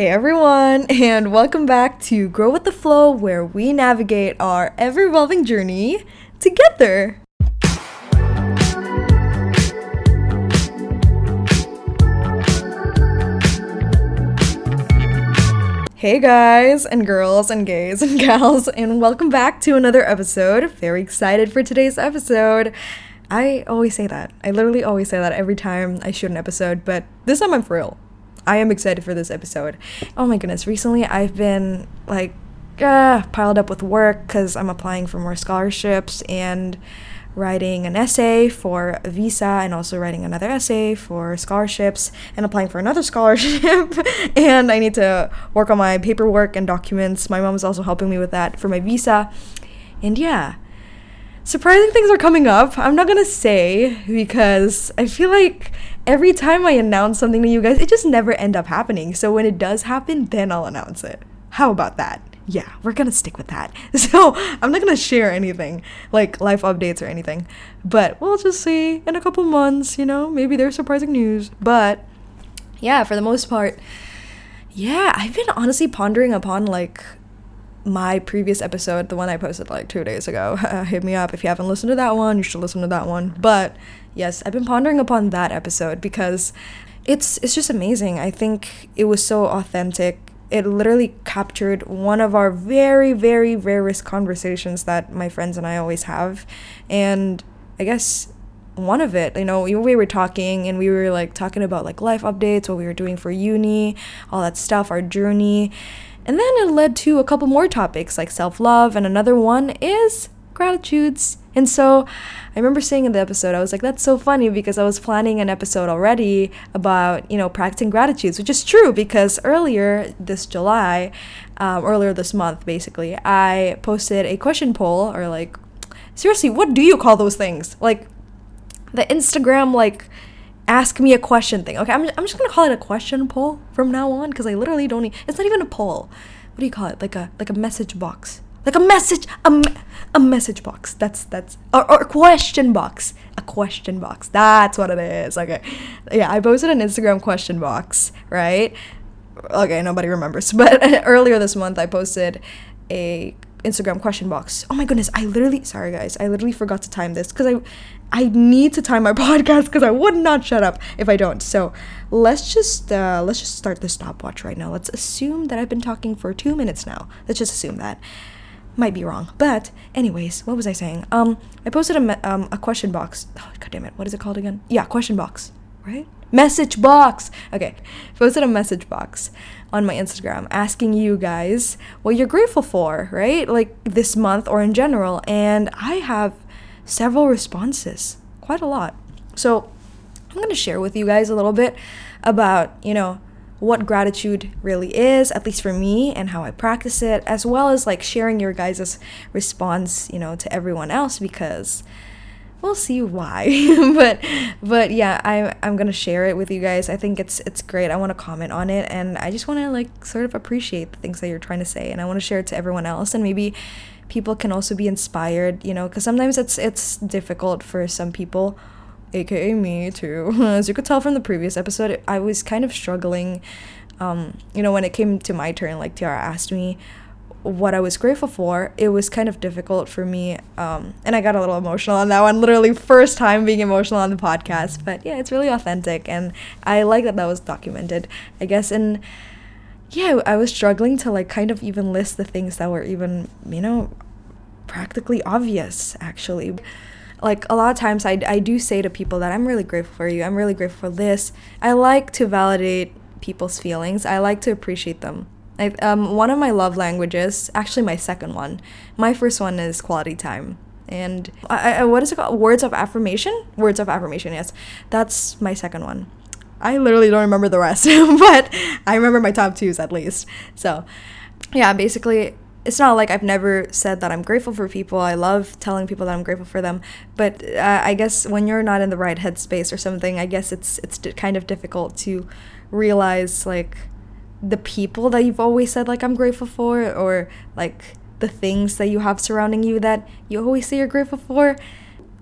Hey everyone, and welcome back to Grow with the Flow, where we navigate our ever evolving journey together. Hey guys, and girls, and gays, and gals, and welcome back to another episode. Very excited for today's episode. I always say that. I literally always say that every time I shoot an episode, but this time I'm for real. I am excited for this episode. Oh my goodness, recently I've been like uh, piled up with work because I'm applying for more scholarships and writing an essay for a visa and also writing another essay for scholarships and applying for another scholarship and I need to work on my paperwork and documents. My mom is also helping me with that for my visa. And yeah, surprising things are coming up. I'm not gonna say because I feel like every time I announce something to you guys, it just never end up happening. So when it does happen, then I'll announce it. How about that? Yeah, we're gonna stick with that. So I'm not gonna share anything like life updates or anything, but we'll just see in a couple months. You know, maybe there's surprising news. But yeah, for the most part, yeah, I've been honestly pondering upon like my previous episode, the one I posted like two days ago. hit me up if you haven't listened to that one. You should listen to that one. But yes, I've been pondering upon that episode because it's it's just amazing. I think it was so authentic. It literally captured one of our very very rarest conversations that my friends and I always have, and I guess one of it you know we were talking and we were like talking about like life updates what we were doing for uni all that stuff our journey and then it led to a couple more topics like self love, and another one is gratitudes. And so I remember saying in the episode, I was like, that's so funny because I was planning an episode already about, you know, practicing gratitudes, which is true because earlier this July, um, earlier this month, basically, I posted a question poll or like, seriously, what do you call those things? Like the Instagram, like, ask me a question thing. Okay, I'm, I'm just gonna call it a question poll from now on because I literally don't. E- it's not even a poll. What do you call it? Like a like a message box. Like a message a, a message box. That's that's or, or a question box. A question box. That's what it is. Okay, yeah. I posted an Instagram question box. Right. Okay, nobody remembers. But earlier this month, I posted a Instagram question box. Oh my goodness, I literally sorry guys, I literally forgot to time this because I I need to time my podcast because I would not shut up if I don't. So let's just uh, let's just start the stopwatch right now. Let's assume that I've been talking for two minutes now. Let's just assume that. Might be wrong, but anyways, what was I saying? Um, I posted a um a question box. Oh god damn it, what is it called again? Yeah, question box, right? Message box. Okay, posted a message box on my Instagram asking you guys what you're grateful for, right? Like this month or in general, and I have several responses, quite a lot. So, I'm going to share with you guys a little bit about, you know, what gratitude really is, at least for me, and how I practice it, as well as like sharing your guys' response, you know, to everyone else because we'll see why. but but yeah, I'm I'm gonna share it with you guys. I think it's it's great. I want to comment on it, and I just want to like sort of appreciate the things that you're trying to say, and I want to share it to everyone else, and maybe people can also be inspired, you know, because sometimes it's it's difficult for some people, aka me too. As you could tell from the previous episode, I was kind of struggling. Um, you know, when it came to my turn, like Tiara asked me what I was grateful for, it was kind of difficult for me. Um, and I got a little emotional on that one. Literally, first time being emotional on the podcast. But yeah, it's really authentic, and I like that that was documented. I guess in yeah, I was struggling to like kind of even list the things that were even, you know, practically obvious actually. Like a lot of times I, I do say to people that I'm really grateful for you. I'm really grateful for this. I like to validate people's feelings. I like to appreciate them. I, um, one of my love languages, actually my second one. My first one is quality time. And I, I, what is it called? Words of affirmation? Words of affirmation, yes. That's my second one. I literally don't remember the rest, but I remember my top twos at least. So, yeah, basically, it's not like I've never said that I'm grateful for people. I love telling people that I'm grateful for them, but uh, I guess when you're not in the right headspace or something, I guess it's it's kind of difficult to realize like the people that you've always said like I'm grateful for or like the things that you have surrounding you that you always say you're grateful for.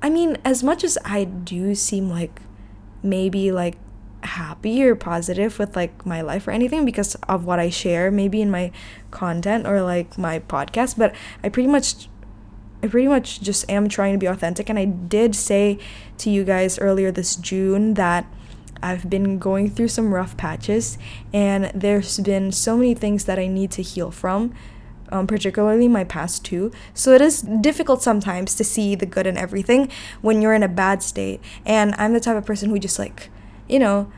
I mean, as much as I do seem like maybe like happy or positive with like my life or anything because of what I share maybe in my content or like my podcast but I pretty much I pretty much just am trying to be authentic and I did say to you guys earlier this June that I've been going through some rough patches and there's been so many things that I need to heal from um, particularly my past two. So it is difficult sometimes to see the good in everything when you're in a bad state. And I'm the type of person who just like you know,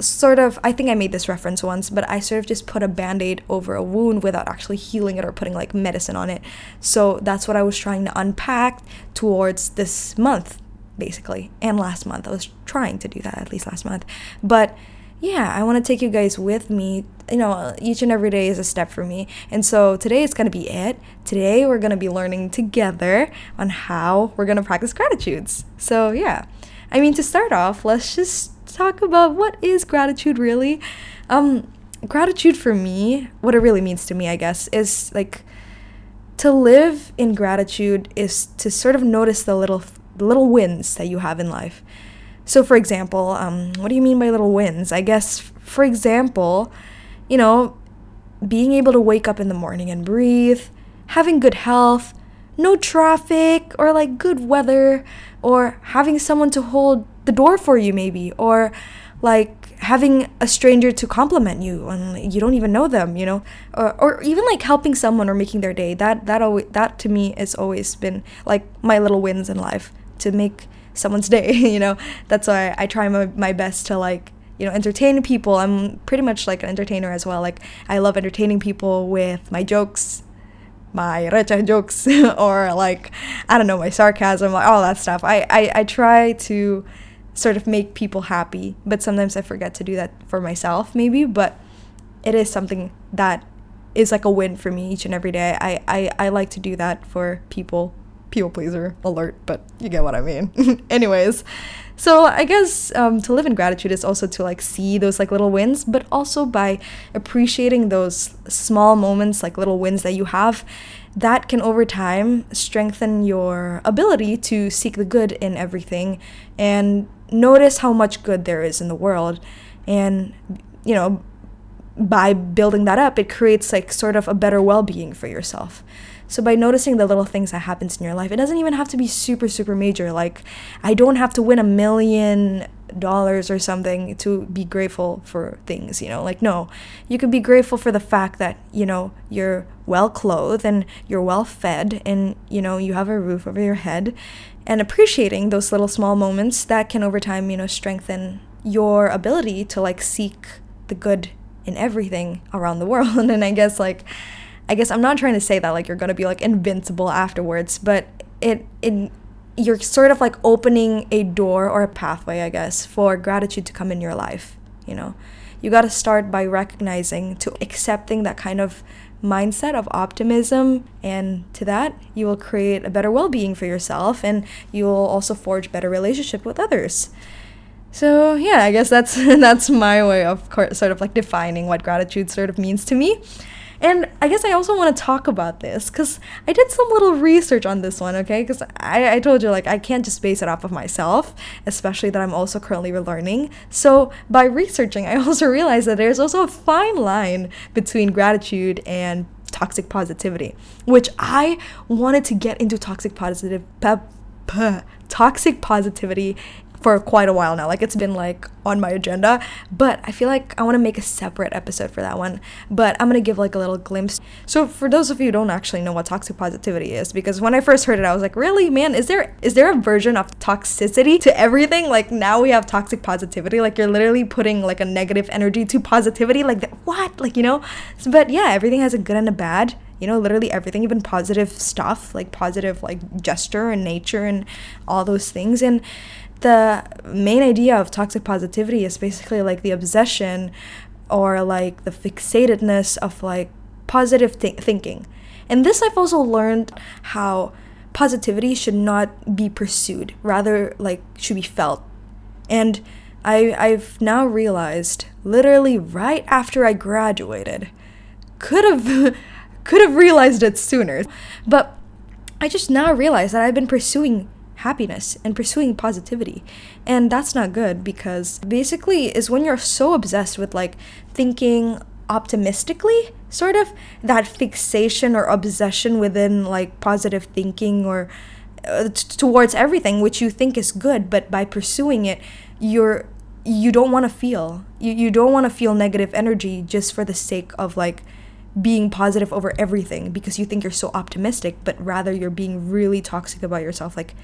sort of I think I made this reference once, but I sort of just put a band-aid over a wound without actually healing it or putting like medicine on it. So that's what I was trying to unpack towards this month, basically. And last month. I was trying to do that at least last month. But yeah, I want to take you guys with me. You know, each and every day is a step for me. And so today is going to be it. Today we're going to be learning together on how we're going to practice gratitudes. So, yeah. I mean, to start off, let's just talk about what is gratitude really. Um, gratitude for me, what it really means to me, I guess, is like to live in gratitude is to sort of notice the little little wins that you have in life. So, for example, um, what do you mean by little wins? I guess, for example, you know, being able to wake up in the morning and breathe, having good health, no traffic, or like good weather, or having someone to hold the door for you maybe or like having a stranger to compliment you and you don't even know them you know? Or, or even like helping someone or making their day that that always that to me has always been like my little wins in life to make someone's day you know? That's why i try my, my best to like you know entertain people. I'm pretty much like an entertainer as well. Like i love entertaining people with my jokes my recha jokes or like i don't know my sarcasm all that stuff. I i, I try to sort of make people happy. But sometimes I forget to do that for myself, maybe. But it is something that is like a win for me each and every day. I, I, I like to do that for people. People pleaser alert, but you get what I mean. Anyways, so I guess um, to live in gratitude is also to like see those like little wins, but also by appreciating those small moments, like little wins that you have, that can over time strengthen your ability to seek the good in everything and notice how much good there is in the world. And you know by building that up it creates like sort of a better well-being for yourself. So by noticing the little things that happens in your life it doesn't even have to be super super major. Like i don't have to win a million dollars or something to be grateful for things you know? Like no you can be grateful for the fact that you know you're well clothed and you're well fed and you know you have a roof over your head and appreciating those little small moments that can over time you know strengthen your ability to like seek the good in everything around the world. And i guess like i guess i'm not trying to say that like you're gonna be like invincible afterwards but it it you're sort of like opening a door or a pathway i guess for gratitude to come in your life you know? You got to start by recognizing to accepting that kind of mindset of optimism and to that you will create a better well-being for yourself and you will also forge better relationship with others. So yeah i guess that's that's my way of sort of like defining what gratitude sort of means to me and I guess I also want to talk about this because I did some little research on this one, okay? Because I, I told you, like, I can't just base it off of myself, especially that I'm also currently relearning. So by researching, I also realized that there's also a fine line between gratitude and toxic positivity, which I wanted to get into toxic positive. Pe- toxic positivity for quite a while now. Like it's been like on my agenda, but I feel like I want to make a separate episode for that one. But I'm going to give like a little glimpse. So for those of you who don't actually know what toxic positivity is because when I first heard it I was like, "Really, man, is there is there a version of toxicity to everything? Like now we have toxic positivity. Like you're literally putting like a negative energy to positivity. Like what? Like, you know? But yeah, everything has a good and a bad you know literally everything even positive stuff like positive like gesture and nature and all those things and the main idea of toxic positivity is basically like the obsession or like the fixatedness of like positive th- thinking. And this I've also learned how positivity should not be pursued, rather like should be felt. And I I've now realized literally right after I graduated could have could have realized it sooner. But I just now realized that I've been pursuing happiness and pursuing positivity. And that's not good because basically is when you're so obsessed with like thinking optimistically sort of that fixation or obsession within like positive thinking or uh, t- towards everything which you think is good but by pursuing it you're you don't want to feel you, you don't want to feel negative energy just for the sake of like being positive over everything because you think you're so optimistic but rather you're being really toxic about yourself like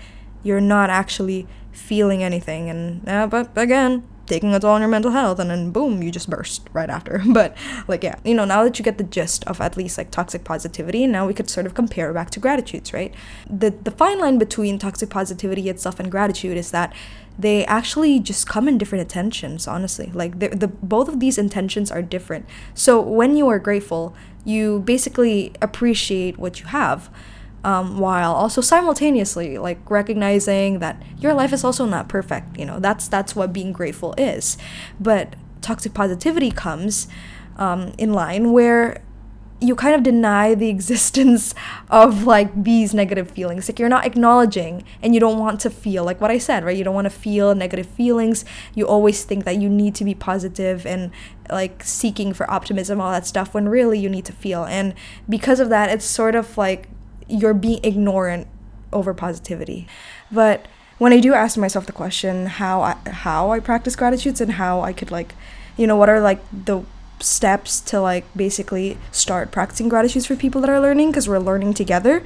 you're not actually feeling anything. And uh, but again taking a toll on your mental health and then boom you just burst right after. But like yeah you know now that you get the gist of at least like toxic positivity now we could sort of compare back to gratitudes right? The the fine line between toxic positivity itself and gratitude is that they actually just come in different intentions honestly. Like the, the both of these intentions are different. So when you are grateful you basically appreciate what you have um, while also simultaneously like recognizing that your life is also not perfect you know that's that's what being grateful is. But toxic positivity comes um, in line where you kind of deny the existence of like these negative feelings. Like you're not acknowledging and you don't want to feel like what i said right? You don't want to feel negative feelings. You always think that you need to be positive and like seeking for optimism all that stuff when really you need to feel. And because of that it's sort of like you're being ignorant over positivity. But when I do ask myself the question how I, how I practice gratitudes and how I could like, you know, what are like the steps to like basically start practicing gratitudes for people that are learning because we're learning together.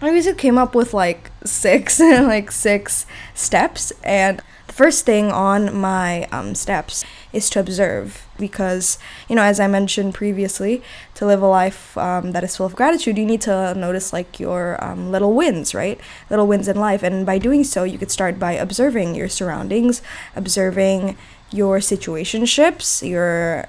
I basically came up with like six like six steps and the first thing on my um, steps is to observe. Because you know as i mentioned previously to live a life um, that is full of gratitude you need to notice like your um, little wins right? Little wins in life. And by doing so you could start by observing your surroundings observing your situationships your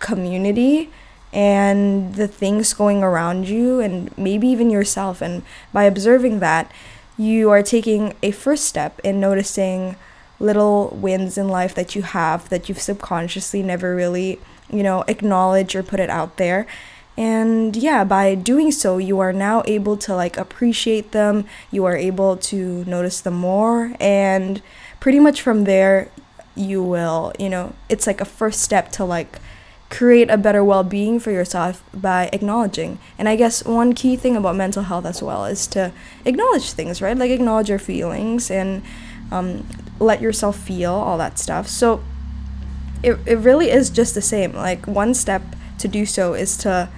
community and the things going around you and maybe even yourself. And by observing that you are taking a first step in noticing little wins in life that you have that you've subconsciously never really, you know, acknowledged or put it out there. And yeah, by doing so, you are now able to like appreciate them, you are able to notice them more, and pretty much from there, you will, you know, it's like a first step to like create a better well being for yourself by acknowledging. And I guess one key thing about mental health as well is to acknowledge things, right? Like acknowledge your feelings and um, let yourself feel all that stuff. So it, it really is just the same. Like one step to do so is to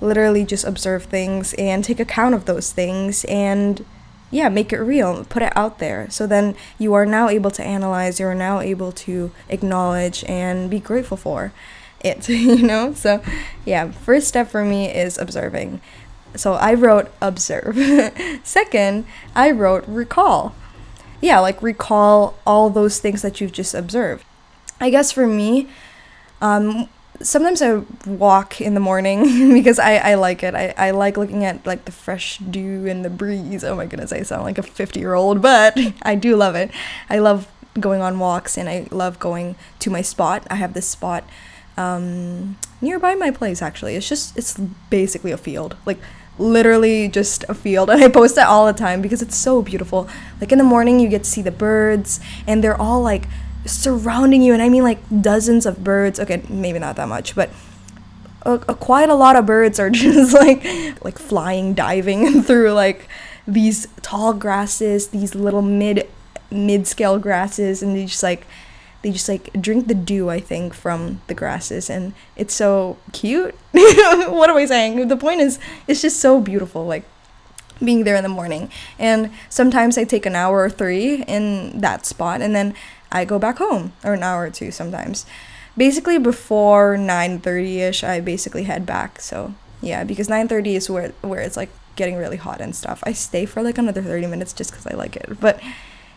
literally just observe things and take account of those things and yeah, make it real, put it out there. So then you are now able to analyze, you are now able to acknowledge and be grateful for it, you know? So yeah, first step for me is observing. So I wrote observe. Second, I wrote recall yeah, like recall all those things that you've just observed. I guess for me, um, sometimes I walk in the morning because I, I like it. I, I like looking at like the fresh dew and the breeze. Oh my goodness, I sound like a 50 year old, but I do love it. I love going on walks and I love going to my spot. I have this spot um, nearby my place actually. It's just, it's basically a field. Like, literally just a field and I post it all the time because it's so beautiful. Like in the morning you get to see the birds and they're all like surrounding you and I mean like dozens of birds. Okay, maybe not that much, but a, a quite a lot of birds are just like like flying diving through like these tall grasses, these little mid mid scale grasses and they just like they just like drink the dew i think from the grasses and it's so cute. What am i saying? The point is it's just so beautiful like being there in the morning. And sometimes i take an hour or three in that spot and then i go back home or an hour or two sometimes. Basically before 9.30ish i basically head back so yeah because 9.30 is where where it's like getting really hot and stuff. I stay for like another 30 minutes just because i like it but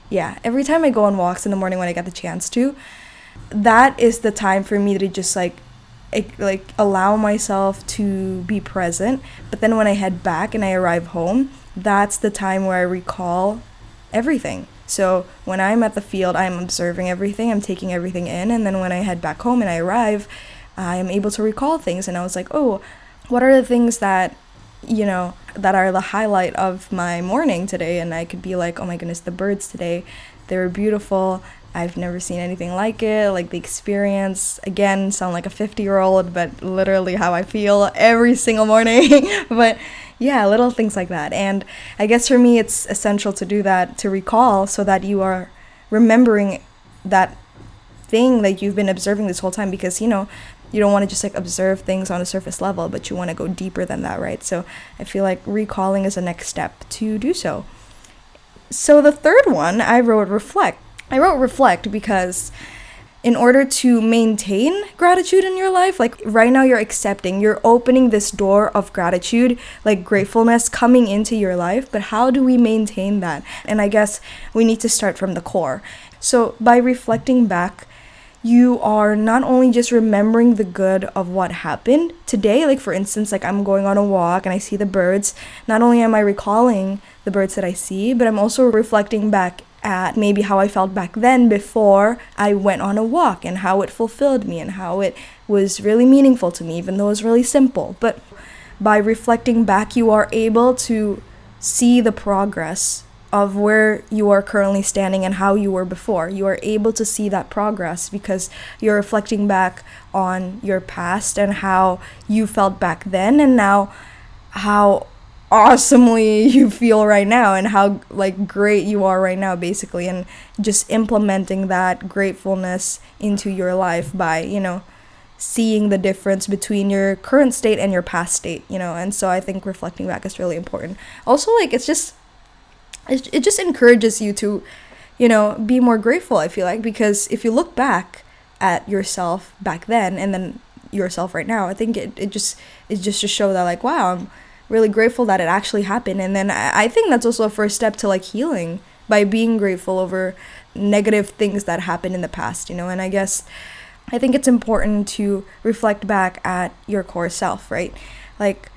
yeah, every time I go on walks in the morning when I get the chance to, that is the time for me to just like like allow myself to be present. But then when I head back and I arrive home, that's the time where I recall everything. So when I'm at the field, I'm observing everything, I'm taking everything in, and then when I head back home and I arrive, I am able to recall things. And I was like, oh, what are the things that you know, that are the highlight of my morning today. And I could be like, oh my goodness, the birds today, they were beautiful. I've never seen anything like it. Like the experience, again, sound like a 50 year old, but literally how I feel every single morning. but yeah, little things like that. And I guess for me, it's essential to do that, to recall so that you are remembering that thing that you've been observing this whole time because, you know, you don't want to just like observe things on a surface level, but you want to go deeper than that, right? So I feel like recalling is the next step to do so. So the third one, I wrote reflect. I wrote reflect because in order to maintain gratitude in your life, like right now you're accepting, you're opening this door of gratitude, like gratefulness coming into your life. But how do we maintain that? And I guess we need to start from the core. So by reflecting back, you are not only just remembering the good of what happened today, like for instance, like I'm going on a walk and I see the birds, not only am I recalling the birds that I see, but I'm also reflecting back at maybe how I felt back then before I went on a walk and how it fulfilled me and how it was really meaningful to me, even though it was really simple. But by reflecting back, you are able to see the progress of where you are currently standing and how you were before. You are able to see that progress because you're reflecting back on your past and how you felt back then and now how awesomely you feel right now and how like great you are right now basically and just implementing that gratefulness into your life by, you know, seeing the difference between your current state and your past state, you know. And so I think reflecting back is really important. Also like it's just it, it just encourages you to you know be more grateful i feel like because if you look back at yourself back then and then yourself right now i think it, it just it's just to show that like wow i'm really grateful that it actually happened. And then I, I think that's also a first step to like healing by being grateful over negative things that happened in the past you know? And i guess i think it's important to reflect back at your core self right? Like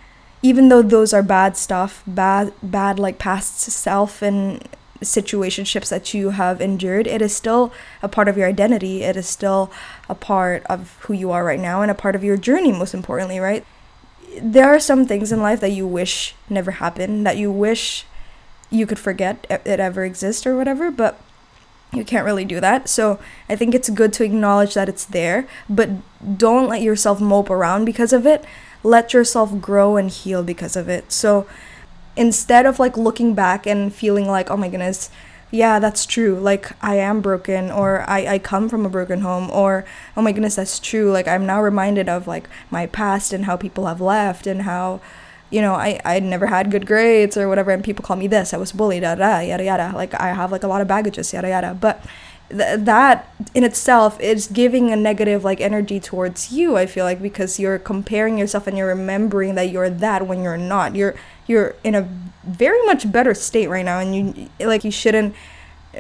even though those are bad stuff, bad bad like past self and situationships that you have endured, it is still a part of your identity. It is still a part of who you are right now and a part of your journey most importantly, right? There are some things in life that you wish never happened, that you wish you could forget it ever exists or whatever, but you can't really do that. So I think it's good to acknowledge that it's there, but don't let yourself mope around because of it let yourself grow and heal because of it. So instead of like looking back and feeling like, oh my goodness, yeah, that's true. Like I am broken or I, I come from a broken home or oh my goodness, that's true. Like I'm now reminded of like my past and how people have left and how you know, I, I never had good grades or whatever, and people call me this. I was bullied, yada, yada, yada. Like, I have, like, a lot of baggages, yada, yada. But th- that in itself is giving a negative like energy towards you i feel like because you're comparing yourself and you're remembering that you're that when you're not. You're you're in a very much better state right now and you like you shouldn't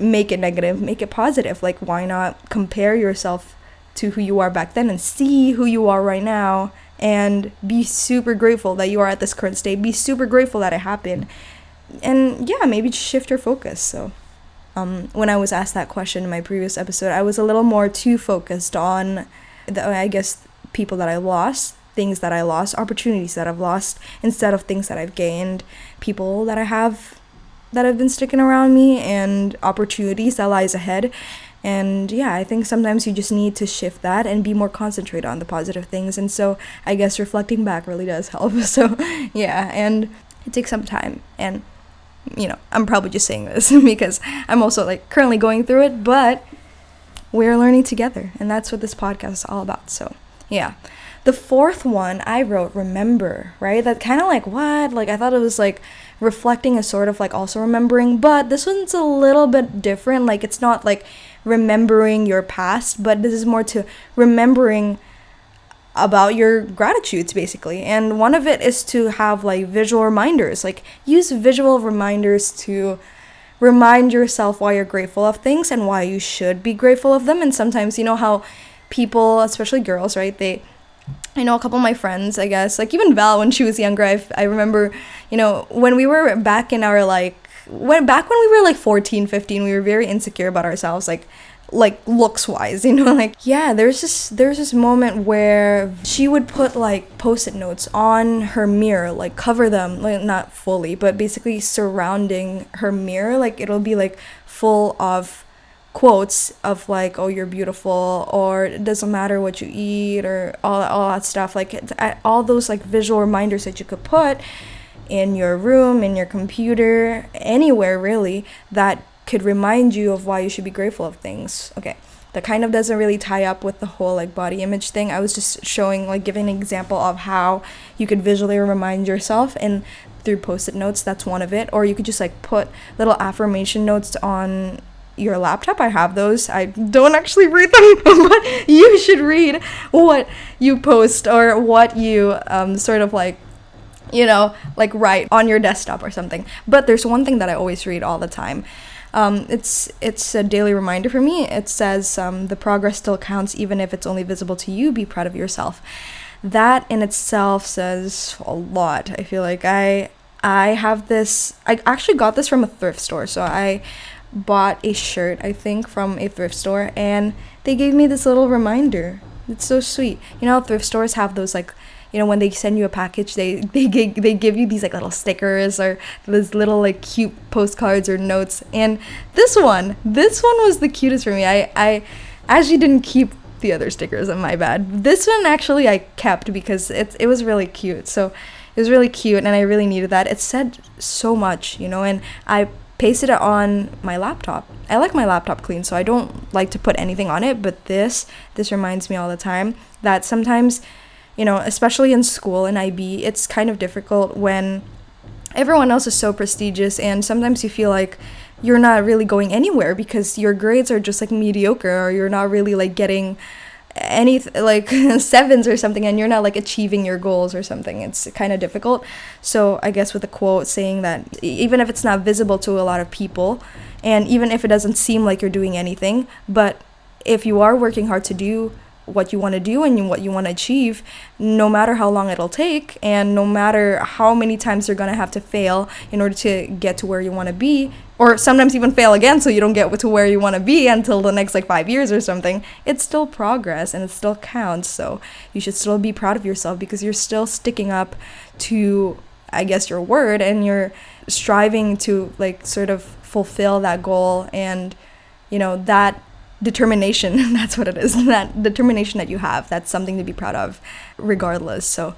make it negative make it positive. Like why not compare yourself to who you are back then and see who you are right now and be super grateful that you are at this current state. Be super grateful that it happened. And yeah maybe shift your focus so um, when I was asked that question in my previous episode, I was a little more too focused on, the, I guess, people that I lost, things that I lost, opportunities that I've lost, instead of things that I've gained, people that I have that have been sticking around me, and opportunities that lies ahead. And yeah, I think sometimes you just need to shift that and be more concentrated on the positive things. And so I guess reflecting back really does help. So yeah, and it takes some time. And you know, I'm probably just saying this because I'm also like currently going through it, but we're learning together, and that's what this podcast is all about. So, yeah. The fourth one I wrote, remember, right? That kind of like what? Like I thought it was like reflecting a sort of like also remembering, but this one's a little bit different. Like it's not like remembering your past, but this is more to remembering about your gratitudes basically. And one of it is to have like visual reminders. Like use visual reminders to remind yourself why you're grateful of things and why you should be grateful of them. And sometimes you know how people especially girls right they I know a couple of my friends, I guess, like even Val when she was younger, I, I remember, you know, when we were back in our like when back when we were like 14, 15, we were very insecure about ourselves. Like like looks wise you know like yeah there's this there's this moment where she would put like post-it notes on her mirror like cover them like not fully but basically surrounding her mirror. Like it'll be like full of quotes of like oh you're beautiful or it doesn't matter what you eat or all, all that stuff. Like all those like visual reminders that you could put in your room in your computer anywhere really that could remind you of why you should be grateful of things okay that kind of doesn't really tie up with the whole like body image thing i was just showing like giving an example of how you could visually remind yourself and through post-it notes that's one of it or you could just like put little affirmation notes on your laptop. I have those. I don't actually read them, but you should read what you post or what you um, sort of like, you know, like write on your desktop or something. But there's one thing that I always read all the time. Um, it's it's a daily reminder for me. It says um, the progress still counts even if it's only visible to you. Be proud of yourself. That in itself says a lot. I feel like I I have this. I actually got this from a thrift store. So I bought a shirt, I think, from a thrift store, and they gave me this little reminder. It's so sweet. You know, thrift stores have those like, you know, when they send you a package, they they give, they give you these like little stickers or these little like cute postcards or notes. And this one, this one was the cutest for me. I I actually didn't keep the other stickers. On my bad. This one actually I kept because it it was really cute. So it was really cute, and I really needed that. It said so much, you know, and I pasted it on my laptop. I like my laptop clean, so I don't like to put anything on it, but this this reminds me all the time that sometimes, you know, especially in school in IB, it's kind of difficult when everyone else is so prestigious and sometimes you feel like you're not really going anywhere because your grades are just like mediocre or you're not really like getting any like sevens or something and you're not like achieving your goals or something. It's kind of difficult. So i guess with the quote saying that even if it's not visible to a lot of people and even if it doesn't seem like you're doing anything but if you are working hard to do what you want to do and what you want to achieve, no matter how long it'll take, and no matter how many times you're going to have to fail in order to get to where you want to be, or sometimes even fail again so you don't get to where you want to be until the next like five years or something, it's still progress and it still counts. So you should still be proud of yourself because you're still sticking up to, I guess, your word and you're striving to like sort of fulfill that goal and, you know, that determination that's what it is that determination that you have that's something to be proud of regardless. So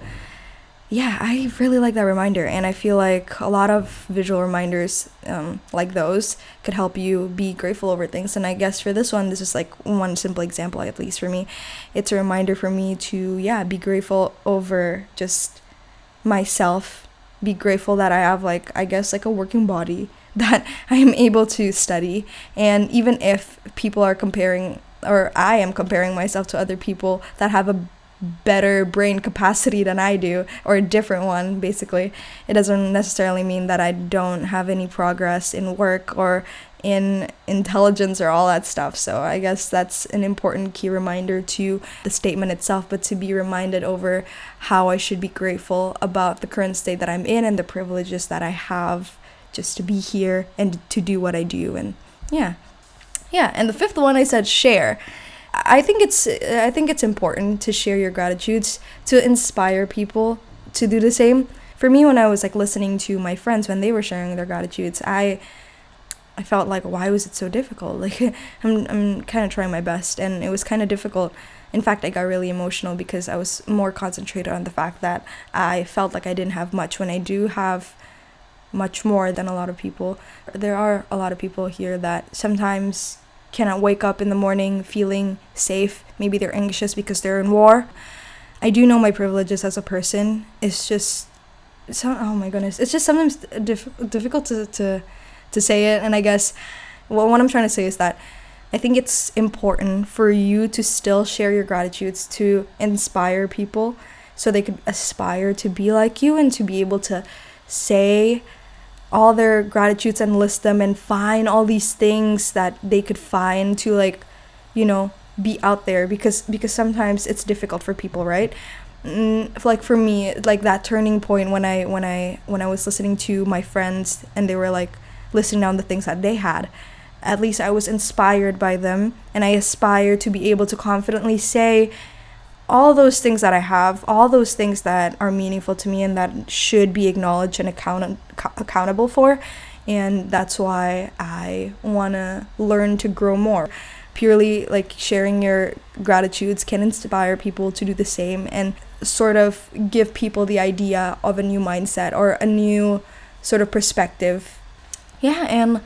yeah i really like that reminder and i feel like a lot of visual reminders um, like those could help you be grateful over things. And i guess for this one this is like one simple example at least for me. It's a reminder for me to yeah be grateful over just myself be grateful that i have like i guess like a working body that I am able to study. And even if people are comparing, or I am comparing myself to other people that have a better brain capacity than I do, or a different one, basically, it doesn't necessarily mean that I don't have any progress in work or in intelligence or all that stuff. So I guess that's an important key reminder to the statement itself, but to be reminded over how I should be grateful about the current state that I'm in and the privileges that I have just to be here and to do what I do and yeah. Yeah, and the fifth one I said share. I think it's I think it's important to share your gratitudes to inspire people to do the same. For me when I was like listening to my friends when they were sharing their gratitudes, I I felt like why was it so difficult? Like I'm I'm kind of trying my best and it was kind of difficult. In fact, I got really emotional because I was more concentrated on the fact that I felt like I didn't have much when I do have much more than a lot of people. There are a lot of people here that sometimes cannot wake up in the morning feeling safe. Maybe they're anxious because they're in war. I do know my privileges as a person. It's just so oh my goodness. It's just sometimes diff- difficult to, to to say it and I guess well, what I'm trying to say is that I think it's important for you to still share your gratitudes to inspire people so they could aspire to be like you and to be able to say all their gratitudes and list them and find all these things that they could find to like you know be out there because because sometimes it's difficult for people right? Mm, like for me like that turning point when i when i when i was listening to my friends and they were like listing down the things that they had at least I was inspired by them and I aspire to be able to confidently say all those things that I have, all those things that are meaningful to me and that should be acknowledged and account- accountable for. And that's why I want to learn to grow more. Purely like sharing your gratitudes can inspire people to do the same and sort of give people the idea of a new mindset or a new sort of perspective. Yeah, and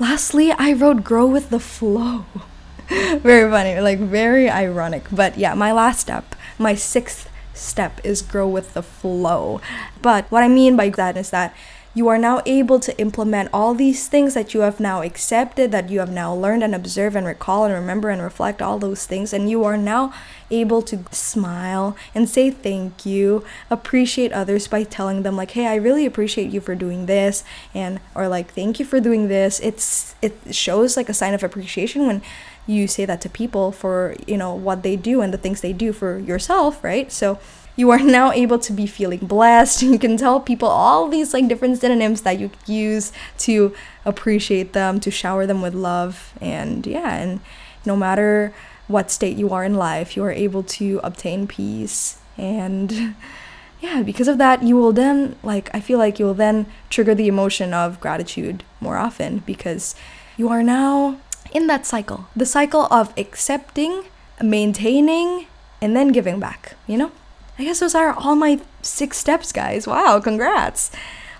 lastly, I wrote grow with the flow. very funny, like very ironic. But yeah, my last step, my sixth step is grow with the flow. But what I mean by that is that you are now able to implement all these things that you have now accepted, that you have now learned and observe and recall and remember and reflect all those things. And you are now able to smile and say thank you, appreciate others by telling them like, "Hey, I really appreciate you for doing this," and or like, "Thank you for doing this." It's it shows like a sign of appreciation when you say that to people for, you know, what they do and the things they do for yourself, right? So you are now able to be feeling blessed. You can tell people all these like different synonyms that you use to appreciate them, to shower them with love. And yeah, and no matter what state you are in life, you are able to obtain peace. And yeah, because of that, you will then, like, I feel like you will then trigger the emotion of gratitude more often because you are now in that cycle the cycle of accepting, maintaining, and then giving back, you know? I guess those are all my six steps, guys. Wow, congrats.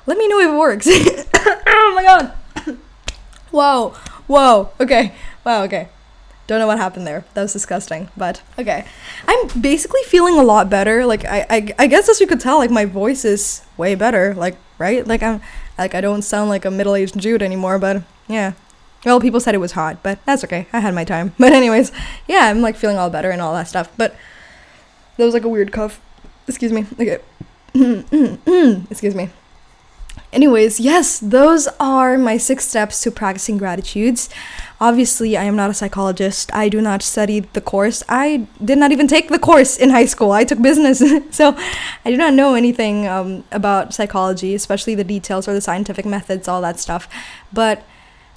Let me know if it works. oh my god. Whoa, whoa, okay, wow, okay. Don't know what happened there. That was disgusting, but okay. I'm basically feeling a lot better. Like I, I, I guess as you could tell, like my voice is way better. Like right, like I'm, like I don't sound like a middle-aged Jude anymore. But yeah, well, people said it was hot, but that's okay. I had my time. But anyways, yeah, I'm like feeling all better and all that stuff. But that was like a weird cough. Excuse me. Okay. Excuse me. Anyways, yes, those are my six steps to practicing gratitudes. Obviously, I am not a psychologist. I do not study the course. I did not even take the course in high school. I took business. so I do not know anything um, about psychology, especially the details or the scientific methods, all that stuff. But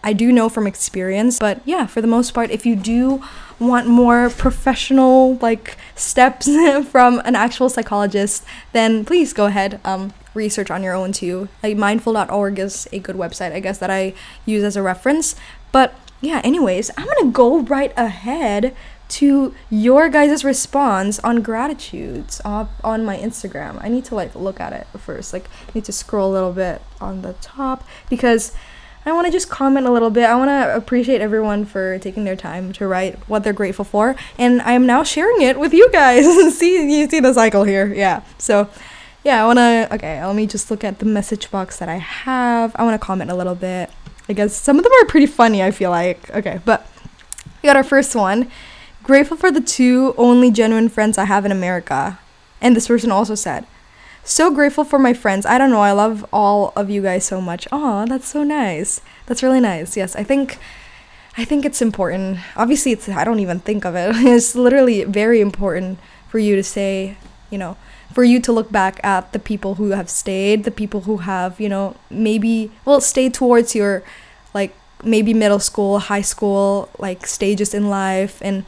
I do know from experience, but yeah, for the most part, if you do want more professional like steps from an actual psychologist, then please go ahead um, research on your own too. Like mindful.org is a good website, I guess, that I use as a reference. But yeah, anyways, I'm gonna go right ahead to your guys' response on gratitudes uh, on my Instagram. I need to like look at it first. Like, need to scroll a little bit on the top because I want to just comment a little bit. I want to appreciate everyone for taking their time to write what they're grateful for, and I am now sharing it with you guys. see, you see the cycle here, yeah. So, yeah, I want to. Okay, let me just look at the message box that I have. I want to comment a little bit. I guess some of them are pretty funny. I feel like okay, but we got our first one. Grateful for the two only genuine friends I have in America, and this person also said so grateful for my friends. I don't know. I love all of you guys so much. Oh, that's so nice. That's really nice. Yes, I think I think it's important. Obviously, it's I don't even think of it. It's literally very important for you to say, you know, for you to look back at the people who have stayed, the people who have, you know, maybe well, stay towards your like maybe middle school, high school like stages in life and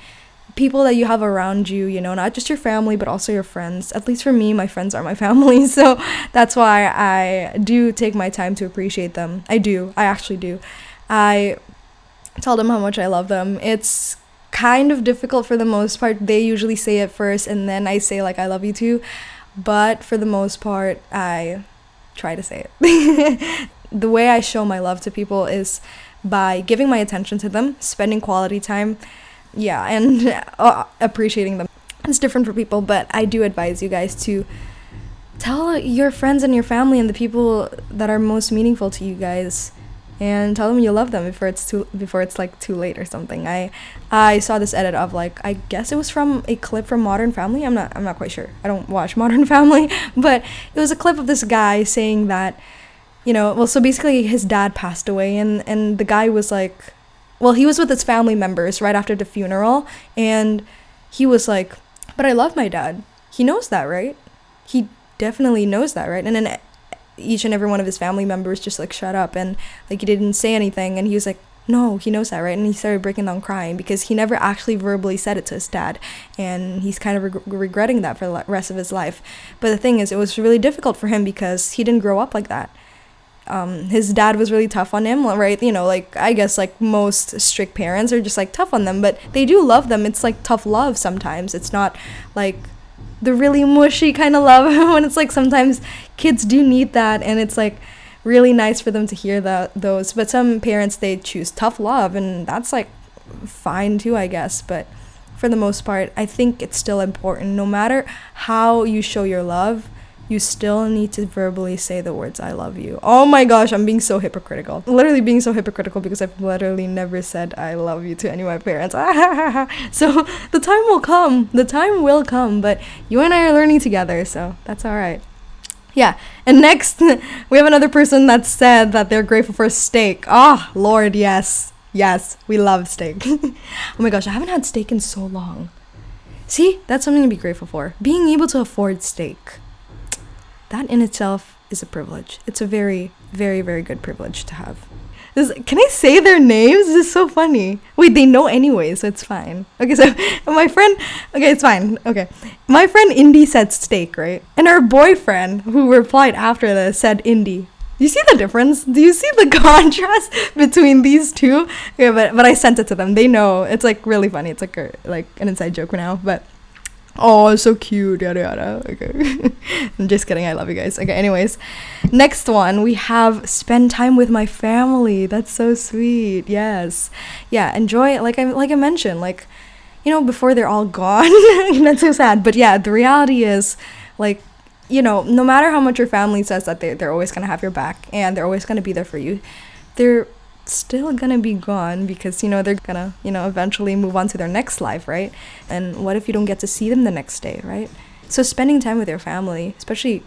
people that you have around you, you know, not just your family, but also your friends. At least for me, my friends are my family. So that's why I do take my time to appreciate them. I do. I actually do. I tell them how much I love them. It's kind of difficult for the most part. They usually say it first, and then I say, like, I love you too. But for the most part, I try to say it. the way I show my love to people is by giving my attention to them, spending quality time yeah, and uh, appreciating them. It's different for people, but I do advise you guys to tell your friends and your family and the people that are most meaningful to you guys and tell them you love them before it's too before it's like too late or something. I I saw this edit of like I guess it was from a clip from Modern Family. I'm not I'm not quite sure. I don't watch Modern Family, but it was a clip of this guy saying that you know, well so basically his dad passed away and and the guy was like well, he was with his family members right after the funeral, and he was like, But I love my dad. He knows that, right? He definitely knows that, right? And then each and every one of his family members just like shut up and like he didn't say anything and he was like no, he knows that, right? And he started breaking down crying because he never actually verbally said it to his dad. And he's kind of reg- regretting that for the rest of his life. But the thing is, it was really difficult for him because he didn't grow up like that. Um, his dad was really tough on him, right? You know, like I guess like most strict parents are just like tough on them, but they do love them. It's like tough love sometimes. It's not like the really mushy kind of love when it's like sometimes kids do need that and it's like really nice for them to hear that those but some parents they choose tough love and that's like fine too i guess but for the most part i think it's still important no matter how you show your love you still need to verbally say the words I love you. Oh my gosh, I'm being so hypocritical. Literally being so hypocritical because I've literally never said I love you to any of my parents. so the time will come. The time will come, but you and I are learning together, so that's all right. Yeah. And next, we have another person that said that they're grateful for steak. Oh, Lord, yes. Yes, we love steak. oh my gosh, I haven't had steak in so long. See, that's something to be grateful for. Being able to afford steak that in itself is a privilege. It's a very, very, very good privilege to have. This, can I say their names? This is so funny. Wait, they know anyway, so it's fine. Okay, so my friend, okay, it's fine. Okay. My friend Indy said steak, right? And her boyfriend, who replied after this, said Indy. You see the difference? Do you see the contrast between these two? Okay, but but I sent it to them. They know. It's like really funny. It's like a, like an inside joke now, but oh so cute. Yada yada. Okay. I'm just kidding. I love you guys. Okay anyways. Next one. We have spend time with my family. That's so sweet. Yes. Yeah enjoy like i like i mentioned like you know before they're all gone. That's so sad but yeah the reality is like you know no matter how much your family says that they, they're always going to have your back and they're always going to be there for you they're still gonna be gone because you know they're gonna you know eventually move on to their next life right? And what if you don't get to see them the next day right? So spending time with your family especially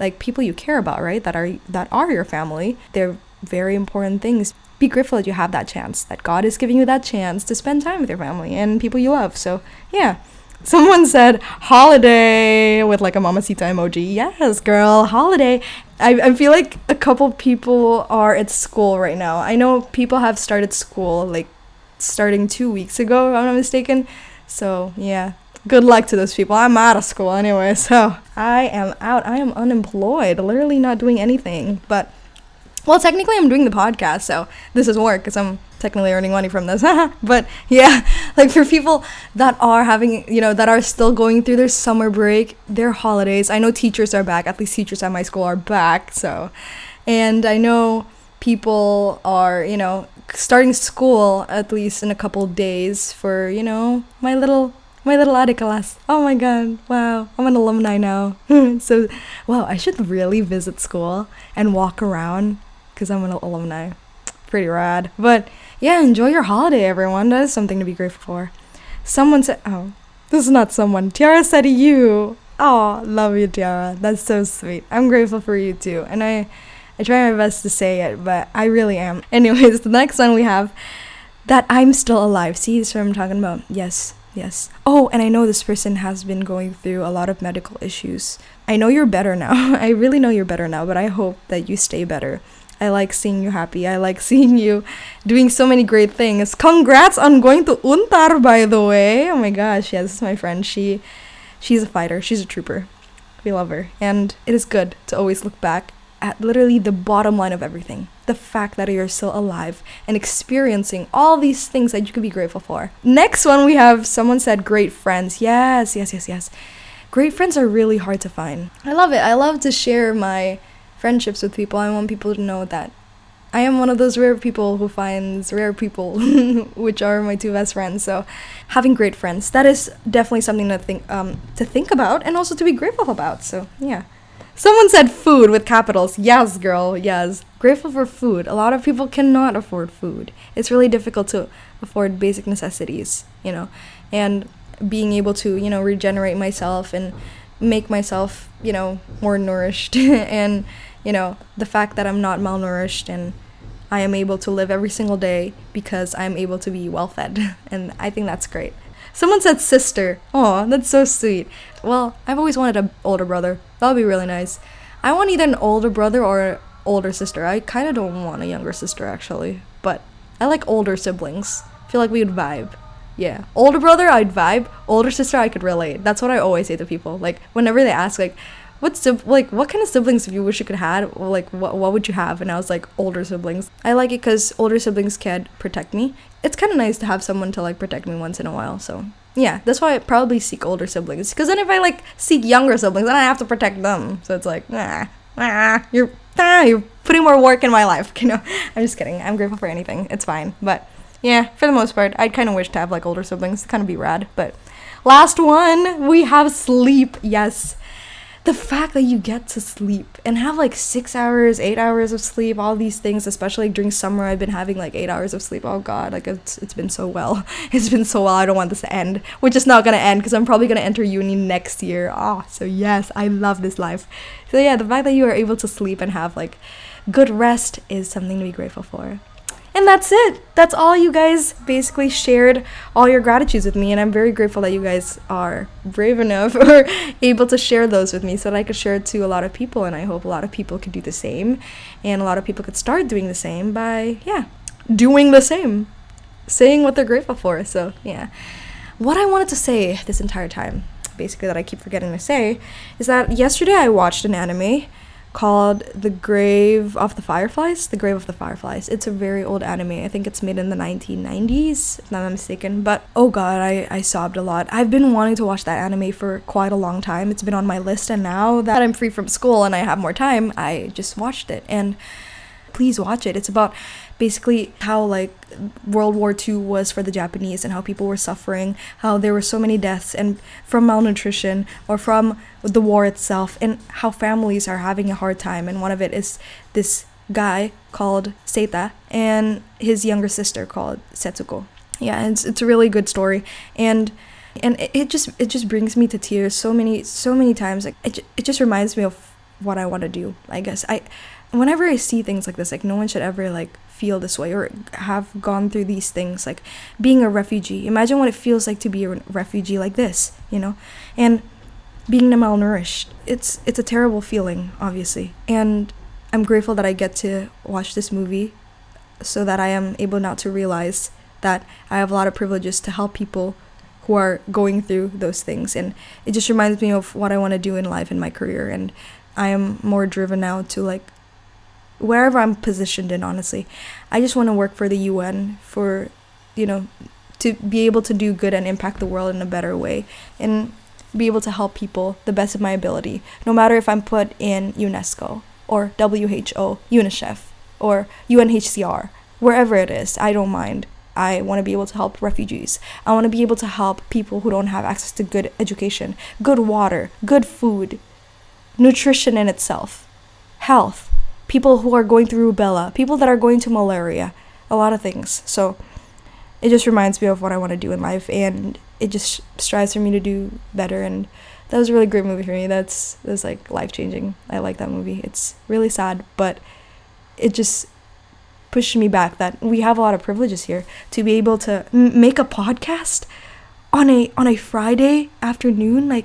like people you care about right that are that are your family they're very important things. Be grateful that you have that chance that god is giving you that chance to spend time with your family and people you love. So yeah Someone said holiday with like a mamacita emoji. Yes, girl, holiday. I, I feel like a couple people are at school right now. I know people have started school like starting two weeks ago, if I'm not mistaken. So, yeah. Good luck to those people. I'm out of school anyway, so I am out. I am unemployed, literally not doing anything. But, well, technically, I'm doing the podcast, so this is work because I'm technically earning money from this. but yeah, like for people that are having, you know, that are still going through their summer break, their holidays. I know teachers are back. At least teachers at my school are back. So, and I know people are, you know, starting school at least in a couple days for, you know, my little my little attic class. Oh my god, wow, I'm an alumni now. so, wow, I should really visit school and walk around because I'm an alumni. Pretty rad. But yeah, enjoy your holiday, everyone. That is something to be grateful for. Someone said, oh, this is not someone. Tiara said you. Oh, love you, Tiara. That's so sweet. I'm grateful for you too. And I, I try my best to say it, but I really am. Anyways, the next one we have that I'm still alive. See, this is what I'm talking about. Yes, yes. Oh, and I know this person has been going through a lot of medical issues. I know you're better now. I really know you're better now, but I hope that you stay better. I like seeing you happy. I like seeing you doing so many great things. Congrats on going to Untar, by the way. Oh my gosh, is my friend. She, she's a fighter. She's a trooper. We love her, and it is good to always look back at literally the bottom line of everything. The fact that you're still alive and experiencing all these things that you could be grateful for. Next one, we have someone said great friends. Yes, yes, yes, yes. Great friends are really hard to find. I love it. I love to share my friendships with people. I want people to know that I am one of those rare people who finds rare people, which are my two best friends. So, having great friends that is definitely something to think um to think about and also to be grateful about. So, yeah. Someone said food with capitals. Yes, girl. Yes. Grateful for food. A lot of people cannot afford food. It's really difficult to afford basic necessities, you know. And being able to, you know, regenerate myself and make myself, you know, more nourished and you know, the fact that I'm not malnourished and I am able to live every single day because I'm able to be well fed. And I think that's great. Someone said sister. Oh, that's so sweet. Well, I've always wanted an older brother. That would be really nice. I want either an older brother or an older sister. I kind of don't want a younger sister actually, but I like older siblings. I feel like we would vibe. Yeah. Older brother, I'd vibe. Older sister, I could relate. That's what I always say to people. Like whenever they ask like what sib- like what kind of siblings if you wish you could have or like what what would you have? And i was like older siblings. I like it because older siblings can protect me. It's kind of nice to have someone to like protect me once in a while so yeah. That's why i probably seek older siblings because then if i like seek younger siblings then i have to protect them. So it's like nah, nah you're ah, you're putting more work in my life you know? I'm just kidding. I'm grateful for anything. It's fine. But yeah for the most part i'd kind of wish to have like older siblings. Kind of be rad. But last one we have sleep. Yes the fact that you get to sleep and have like six hours, eight hours of sleep, all these things, especially like during summer, I've been having like eight hours of sleep. Oh God, like it's it's been so well. It's been so well. I don't want this to end, which is not gonna end because I'm probably gonna enter uni next year. Oh, so yes, I love this life. So yeah, the fact that you are able to sleep and have like good rest is something to be grateful for. And that's it. That's all you guys basically shared all your gratitudes with me. And I'm very grateful that you guys are brave enough or able to share those with me so that I could share it to a lot of people. And I hope a lot of people could do the same. And a lot of people could start doing the same by, yeah, doing the same, saying what they're grateful for. So, yeah. What I wanted to say this entire time, basically, that I keep forgetting to say, is that yesterday I watched an anime called The Grave of the Fireflies. The Grave of the Fireflies. It's a very old anime. I think it's made in the 1990s, if I'm not mistaken. But oh god, I, I sobbed a lot. I've been wanting to watch that anime for quite a long time. It's been on my list, and now that I'm free from school and I have more time, I just watched it. And please watch it. It's about basically how like World War II was for the Japanese and how people were suffering, how there were so many deaths and from malnutrition or from the war itself and how families are having a hard time and one of it is this guy called Seita and his younger sister called Setsuko. Yeah, it's it's a really good story and and it, it just it just brings me to tears so many so many times like it, it just reminds me of what I want to do. I guess I whenever I see things like this like no one should ever like feel this way or have gone through these things like being a refugee. Imagine what it feels like to be a refugee like this you know? And being malnourished it's it's a terrible feeling obviously. And i'm grateful that i get to watch this movie so that i am able now to realize that i have a lot of privileges to help people who are going through those things. And it just reminds me of what i want to do in life in my career. And i am more driven now to like wherever I'm positioned in, honestly. I just want to work for the UN for, you know, to be able to do good and impact the world in a better way and be able to help people the best of my ability, no matter if I'm put in UNESCO or WHO, UNICEF, or UNHCR, wherever it is, I don't mind. I want to be able to help refugees. I want to be able to help people who don't have access to good education, good water, good food, nutrition in itself, health, people who are going through rubella, people that are going to malaria, a lot of things. So it just reminds me of what I want to do in life and it just strives for me to do better and that was a really great movie for me. That's that's like life changing. I like that movie. It's really sad, but it just pushed me back that we have a lot of privileges here to be able to m- make a podcast on a on a Friday afternoon. Like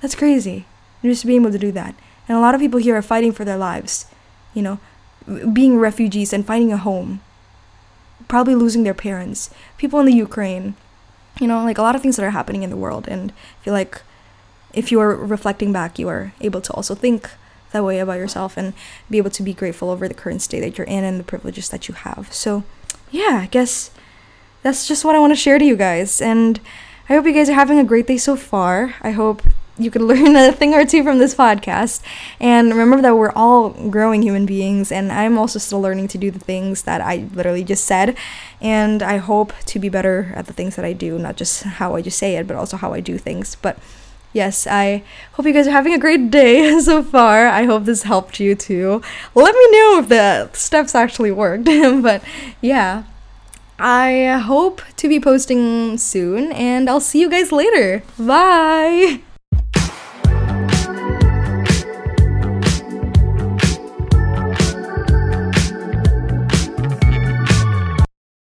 that's crazy. Just being able to do that, and a lot of people here are fighting for their lives you know, being refugees and finding a home, probably losing their parents, people in the Ukraine, you know, like a lot of things that are happening in the world. And I feel like if you are reflecting back, you are able to also think that way about yourself and be able to be grateful over the current state that you're in and the privileges that you have. So, yeah, I guess that's just what I want to share to you guys. And I hope you guys are having a great day so far. I hope you could learn a thing or two from this podcast. And remember that we're all growing human beings, and I'm also still learning to do the things that I literally just said. And I hope to be better at the things that I do, not just how I just say it, but also how I do things. But yes, I hope you guys are having a great day so far. I hope this helped you too. Let me know if the steps actually worked. but yeah. I hope to be posting soon, and I'll see you guys later. Bye!